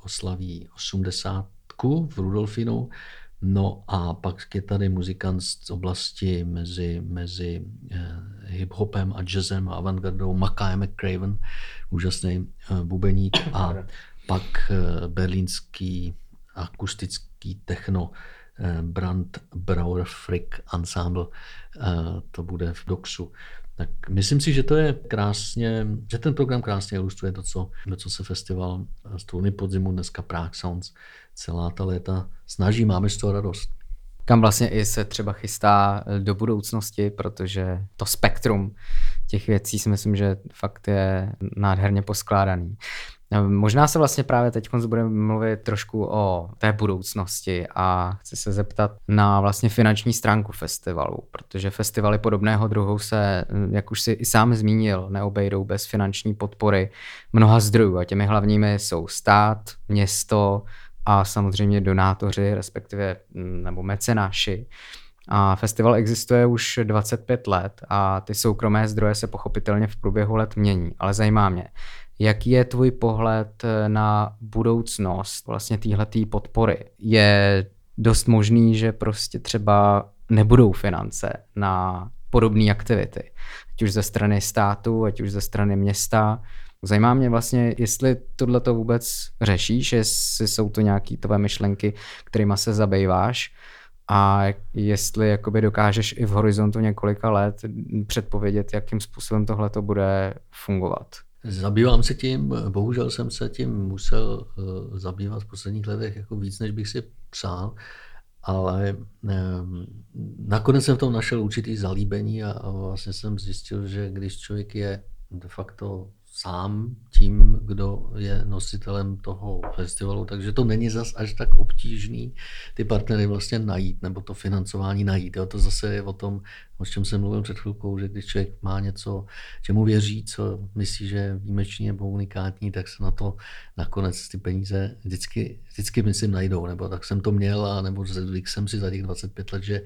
S2: oslaví 80 v Rudolfinu, No a pak je tady muzikant z oblasti mezi, mezi eh, hip-hopem a jazzem a avantgardou Mackay McCraven, úžasný eh, bubeník a pak eh, berlínský akustický techno Brand Brauer Frick Ensemble, to bude v Doxu. Tak myslím si, že to je krásně, že ten program krásně ilustruje to, co, to, co se festival Struny podzimu, dneska Prague Sounds, celá ta léta snaží, máme z toho radost.
S1: Kam vlastně i se třeba chystá do budoucnosti, protože to spektrum těch věcí si myslím, že fakt je nádherně poskládaný. Možná se vlastně právě teď budeme mluvit trošku o té budoucnosti a chci se zeptat na vlastně finanční stránku festivalu, protože festivaly podobného druhu se, jak už si i sám zmínil, neobejdou bez finanční podpory mnoha zdrojů a těmi hlavními jsou stát, město a samozřejmě donátoři, respektive nebo mecenáši. A festival existuje už 25 let a ty soukromé zdroje se pochopitelně v průběhu let mění, ale zajímá mě, Jaký je tvůj pohled eh, na budoucnost vlastně téhletý podpory? Je dost možný, že prostě třeba nebudou finance na podobné aktivity, ať už ze strany státu, ať už ze strany města. Zajímá mě vlastně, jestli tohle to vůbec řešíš, jestli jsou to nějaké tvoje myšlenky, kterými se zabýváš a jestli jakoby dokážeš i v horizontu několika let předpovědět, jakým způsobem tohle to bude fungovat.
S2: Zabývám se tím, bohužel jsem se tím musel uh, zabývat v posledních letech jako víc, než bych si přál, ale um, nakonec jsem v tom našel určitý zalíbení a, a vlastně jsem zjistil, že když člověk je de facto sám tím, kdo je nositelem toho festivalu, takže to není zas až tak obtížný ty partnery vlastně najít, nebo to financování najít. Jo, to zase je o tom, o čem jsem mluvil před chvilkou, že když člověk má něco, čemu věří, co myslí, že je výjimečný nebo unikátní, tak se na to nakonec ty peníze vždycky, vždycky myslím najdou, nebo tak jsem to měl, a nebo zvyk jsem si za těch 25 let, že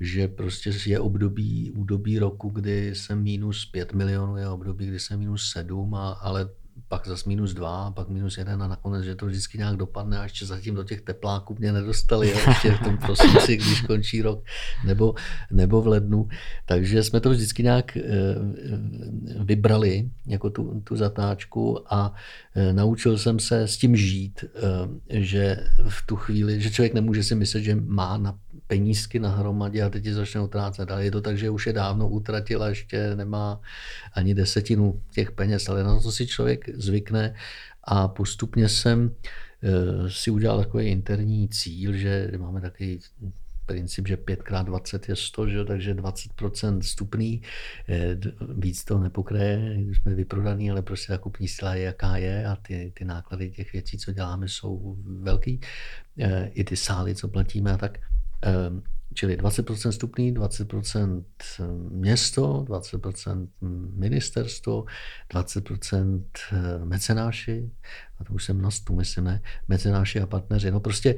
S2: že prostě je období, údobí roku, kdy jsem minus 5 milionů, je období, kdy jsem minus 7, a, ale pak zase minus dva, pak minus jeden a nakonec, že to vždycky nějak dopadne a ještě zatím do těch tepláků mě nedostali, jo, ještě v tom <laughs> prosinci, když končí rok, nebo, nebo v lednu. Takže jsme to vždycky nějak eh, vybrali, jako tu, tu zatáčku a eh, naučil jsem se s tím žít, eh, že v tu chvíli, že člověk nemůže si myslet, že má na penízky na hromadě a teď ti začne utrácet. Ale je to tak, že už je dávno utratil a ještě nemá ani desetinu těch peněz, ale na to si člověk zvykne a postupně jsem eh, si udělal takový interní cíl, že máme takový princip, že 5x20 je 100, že? takže 20% stupný, eh, víc to nepokraje, jsme vyprodaný, ale prostě ta kupní síla je, jaká je a ty, ty náklady těch věcí, co děláme, jsou velký. Eh, I ty sály, co platíme a tak. Ehm, čili 20% stupný, 20% město, 20% ministerstvo, 20% eh, mecenáši, a to už jsem na stu, myslím, ne, mecenáši a partneři. No prostě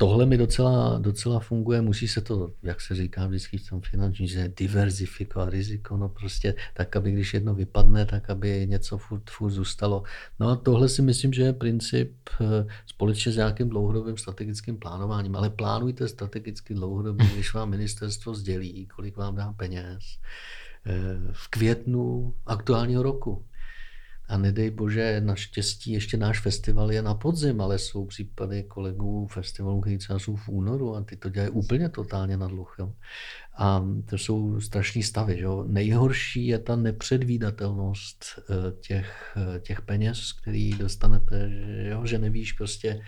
S2: tohle mi docela, docela funguje, musí se to, jak se říká vždycky v tom finanční, že diverzifikovat riziko, no prostě tak, aby když jedno vypadne, tak aby něco furt, furt zůstalo. No a tohle si myslím, že je princip eh, společně s nějakým dlouhodobým strategickým plánováním, ale plánujte strategicky dlouhodobě, když vám ministerstvo sdělí, kolik vám dá peněz eh, v květnu aktuálního roku. A nedej bože, naštěstí ještě náš festival je na podzim, ale jsou případy kolegů festivalů, kteří třeba jsou v únoru a ty to dělají úplně totálně na dluh. Jo. A to jsou strašní stavy. Jo. Nejhorší je ta nepředvídatelnost eh, těch, eh, těch peněz, který dostanete, že, jo, že nevíš prostě,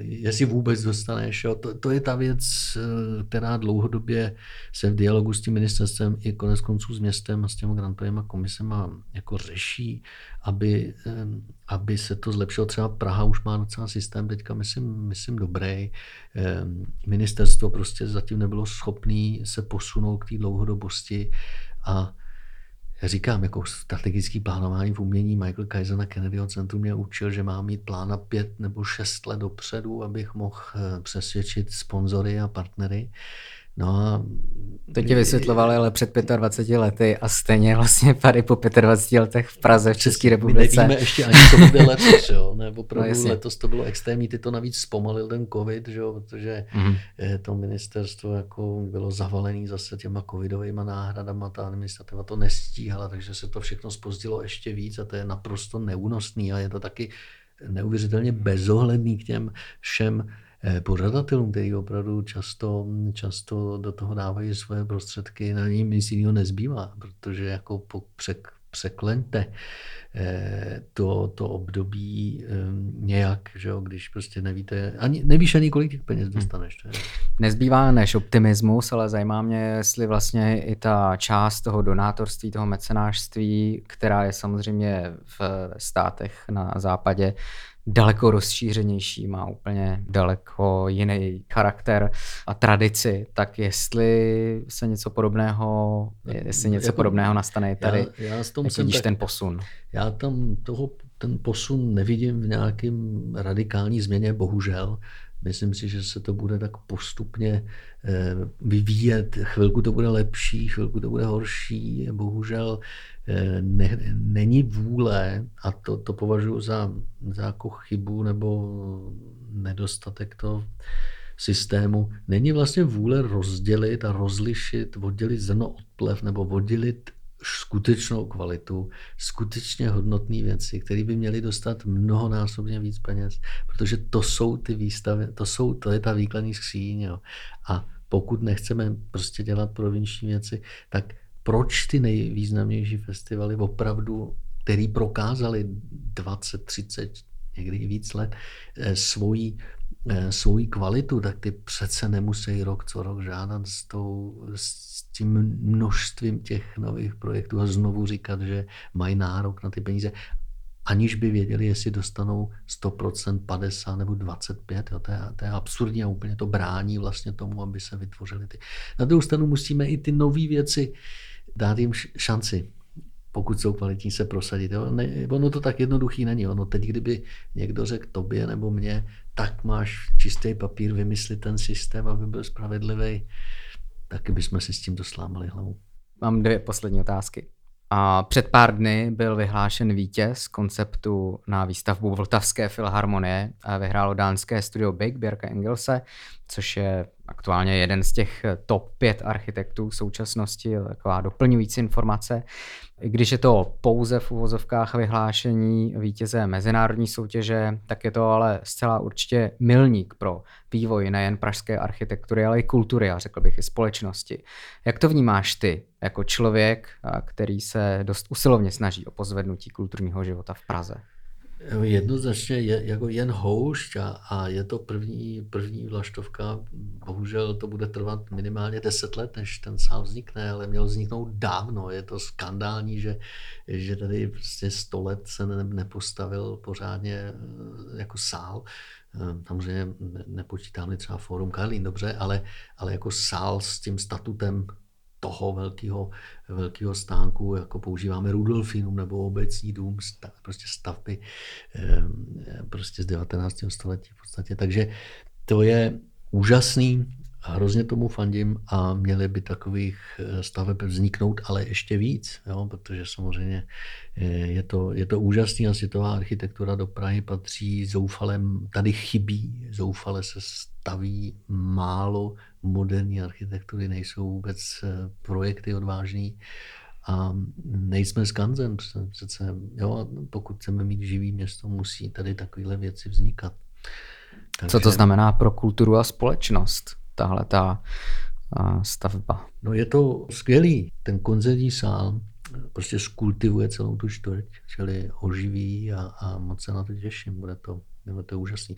S2: jestli vůbec dostaneš. Jo. To, to je ta věc, eh, která dlouhodobě se v dialogu s tím ministerstvem i konec konců s městem a s těmi grantovými komisema jako řeší, aby, eh, aby se to zlepšilo. Třeba Praha už má docela systém teďka, myslím, myslím dobrý. Ministerstvo prostě zatím nebylo schopné se posunout k té dlouhodobosti a já říkám, jako strategický plánování v umění Michael Kaiser na Kennedyho centru mě učil, že mám mít plán na pět nebo šest let dopředu, abych mohl eh, přesvědčit sponzory a partnery. No a
S1: to ti vysvětlovali ale před 25 lety a stejně vlastně tady po 25 letech v Praze, v České republice.
S2: My nevíme ještě ani, co bude letos, jo? ne, opravdu no, letos to bylo extrémní, ty to navíc zpomalil ten covid, jo? protože mm-hmm. to ministerstvo jako bylo zavalené zase těma covidovými náhradama, ta administrativa to nestíhala, takže se to všechno spozdilo ještě víc a to je naprosto neúnosný a je to taky neuvěřitelně bezohledný k těm všem pořadatelům, který opravdu často, často do toho dávají svoje prostředky, na ní nic jiného nezbývá, protože jako po přek, překleňte eh, to, to období eh, nějak, že jo, když prostě nevíte, ani, nevíš ani kolik těch peněz hm. dostaneš. To je.
S1: Nezbývá než optimismus, ale zajímá mě, jestli vlastně i ta část toho donátorství, toho mecenářství, která je samozřejmě v státech na západě, daleko rozšířenější, má úplně daleko jiný charakter a tradici, tak jestli se něco podobného, jestli něco jako, podobného nastane tady, já, já s tom jak vidíš tak, ten posun?
S2: Já tam toho, ten posun nevidím v nějakým radikální změně, bohužel. Myslím si, že se to bude tak postupně eh, vyvíjet. Chvilku to bude lepší, chvilku to bude horší. Bohužel ne, není vůle, a to, to považuji za, za jako chybu nebo nedostatek toho systému, není vlastně vůle rozdělit a rozlišit, oddělit zrno od plev nebo oddělit skutečnou kvalitu, skutečně hodnotné věci, které by měly dostat mnohonásobně víc peněz, protože to jsou ty výstavy, to, jsou, to je ta výkladní skříň. Jo. A pokud nechceme prostě dělat provinční věci, tak proč ty nejvýznamnější festivaly opravdu, který prokázali 20, 30, někdy i víc let, eh, svoji Eh, svoji kvalitu, tak ty přece nemusí rok co rok žádat s, tou, s tím množstvím těch nových projektů a znovu říkat, že mají nárok na ty peníze, aniž by věděli, jestli dostanou 100%, 50 nebo 25. Jo. To, je, to je absurdní a úplně to brání vlastně tomu, aby se vytvořily ty. Na druhou stranu musíme i ty nové věci dát jim šanci pokud jsou kvalitní, se prosadit. Jo? Ne, ono to tak jednoduchý není. Ono teď, kdyby někdo řekl tobě nebo mě, tak máš čistý papír vymyslit ten systém, aby byl spravedlivý, taky bychom si s tím doslámali hlavu.
S1: Mám dvě poslední otázky. A před pár dny byl vyhlášen vítěz konceptu na výstavbu Vltavské filharmonie. A vyhrálo dánské studio Big Björka Engelse, což je aktuálně jeden z těch top pět architektů v současnosti, taková doplňující informace. I když je to pouze v uvozovkách vyhlášení vítěze mezinárodní soutěže, tak je to ale zcela určitě milník pro vývoj nejen pražské architektury, ale i kultury a řekl bych i společnosti. Jak to vnímáš ty, jako člověk, který se dost usilovně snaží o pozvednutí kulturního života v Praze?
S2: Jednoznačně je jako jen houšť a, a je to první, první vlaštovka. Bohužel to bude trvat minimálně 10 let, než ten sál vznikne, ale měl vzniknout dávno. Je to skandální, že, že tady prostě 100 let se ne, nepostavil pořádně eh, jako sál. Eh, samozřejmě nepočítám třeba Fórum Karlín, dobře, ale, ale jako sál s tím statutem toho velkého, velkého stánku, jako používáme Rudolfinum nebo obecní dům, prostě stavby prostě z 19. století v podstatě. Takže to je úžasný, hrozně tomu fandím a měly by takových eh, staveb vzniknout, ale ještě víc, jo, protože samozřejmě eh, je to, je to úžasný a světová architektura do Prahy patří zoufalem, tady chybí, zoufale se staví málo moderní architektury, nejsou vůbec eh, projekty odvážný a nejsme skanzen přece. Jo, pokud chceme mít živý město, musí tady takovéhle věci vznikat.
S1: Takže... Co to znamená pro kulturu a společnost, tahle ta stavba?
S2: No je to skvělý. Ten koncertní sál prostě skultivuje celou tu čtvrť, čili oživí a, a moc se na to těším. Bude to nebo to je úžasný.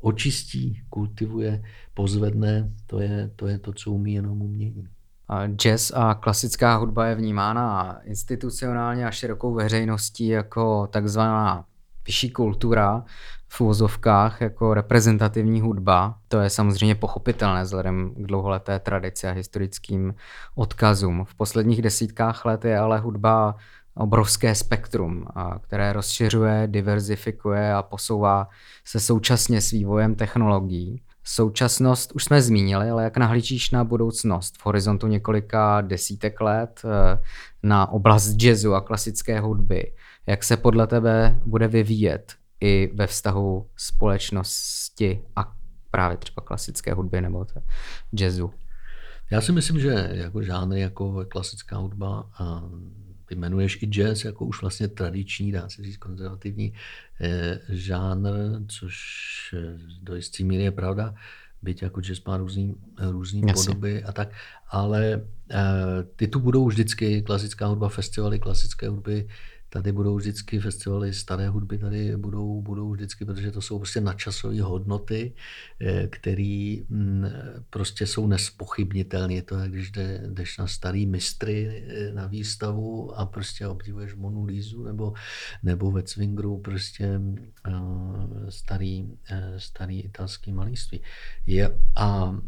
S2: Očistí, kultivuje, pozvedne, to je, to je to, co umí jenom umění.
S1: Jazz a klasická hudba je vnímána institucionálně a širokou veřejností jako takzvaná vyšší kultura v úvozovkách jako reprezentativní hudba. To je samozřejmě pochopitelné vzhledem k dlouholeté tradici a historickým odkazům. V posledních desítkách let je ale hudba obrovské spektrum, které rozšiřuje, diverzifikuje a posouvá se současně s vývojem technologií. Současnost už jsme zmínili, ale jak nahlížíš na budoucnost v horizontu několika desítek let eh, na oblast jazzu a klasické hudby? Jak se podle tebe bude vyvíjet i ve vztahu společnosti a právě třeba klasické hudby nebo jazzu?
S2: Já si myslím, že jako žánry jako klasická hudba a ty jmenuješ i jazz jako už vlastně tradiční, dá se říct konzervativní eh, žánr, což eh, do jisté míry je pravda, byť jako jazz má různý, různý podoby a tak, ale eh, ty tu budou vždycky, klasická hudba, festivaly klasické hudby, tady budou vždycky festivaly staré hudby, tady budou, budou vždycky, protože to jsou prostě nadčasové hodnoty, eh, které mm, prostě jsou nespochybnitelné. Je to, jak když jdeš na starý mistry eh, na výstavu a prostě obdivuješ Monu Lízu nebo, nebo ve Cvingru prostě eh, starý, starý italský malíství. Je, a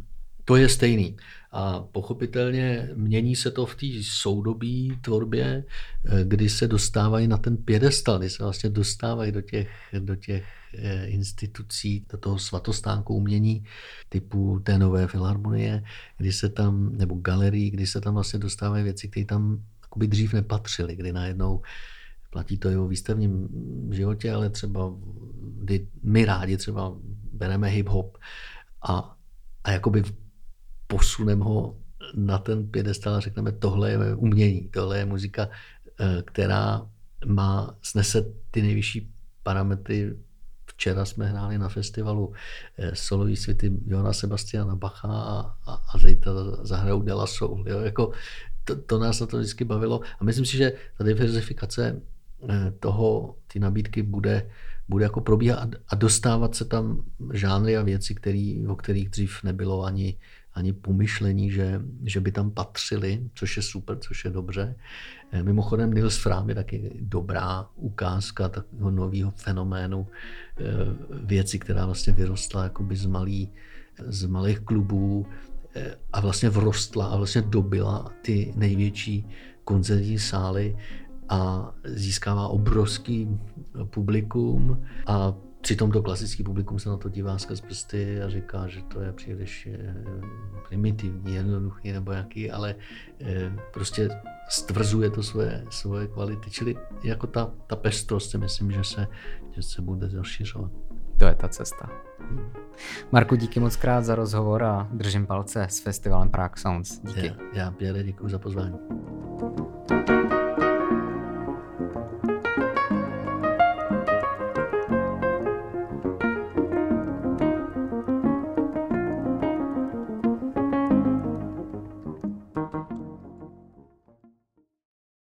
S2: to je stejný. A pochopitelně mění se to v té soudobí tvorbě, eh, kdy se dostávají na ten pědestal, kdy se vlastně dostávají do těch, do těch eh, institucí, do toho svatostánku umění typu té nové filharmonie, kdy se tam, nebo galerii, kdy se tam vlastně dostávají věci, které tam jakoby dřív nepatřily, kdy najednou platí to i o výstavním životě, ale třeba kdy my rádi třeba bereme hip-hop a, a jakoby posuneme ho na ten pědestal a řekneme, tohle je umění, tohle je muzika, eh, která má, snese ty nejvyšší parametry. Včera jsme hráli na festivalu eh, solový světy Johana Sebastiana Bacha a, a, a zítra zahrajou De La Soul. Jo? Jako, to, to, nás na to vždycky bavilo a myslím si, že ta diverzifikace eh, toho, ty nabídky bude, bude jako probíhat a dostávat se tam žánry a věci, který, o kterých dřív nebylo ani, ani pomyšlení, že, že by tam patřili, což je super, což je dobře. Eh, mimochodem Nils Fram je taky dobrá ukázka takového nového fenoménu eh, věci, která vlastně vyrostla jakoby z, malý, z malých klubů eh, a vlastně vrostla a vlastně dobila ty největší koncertní sály a získává obrovský publikum a Přitom to klasický publikum se na to dívá skrz prsty a říká, že to je příliš eh, primitivní, jednoduchý nebo jaký, ale eh, prostě stvrzuje to svoje, svoje kvality. Čili jako ta, ta pestrost si myslím, že se, že se bude rozšiřovat.
S1: To je ta cesta. Marku, díky moc krát za rozhovor a držím palce s festivalem Prague Sounds. Díky.
S2: Já, já Pierre, děkuji za pozvání.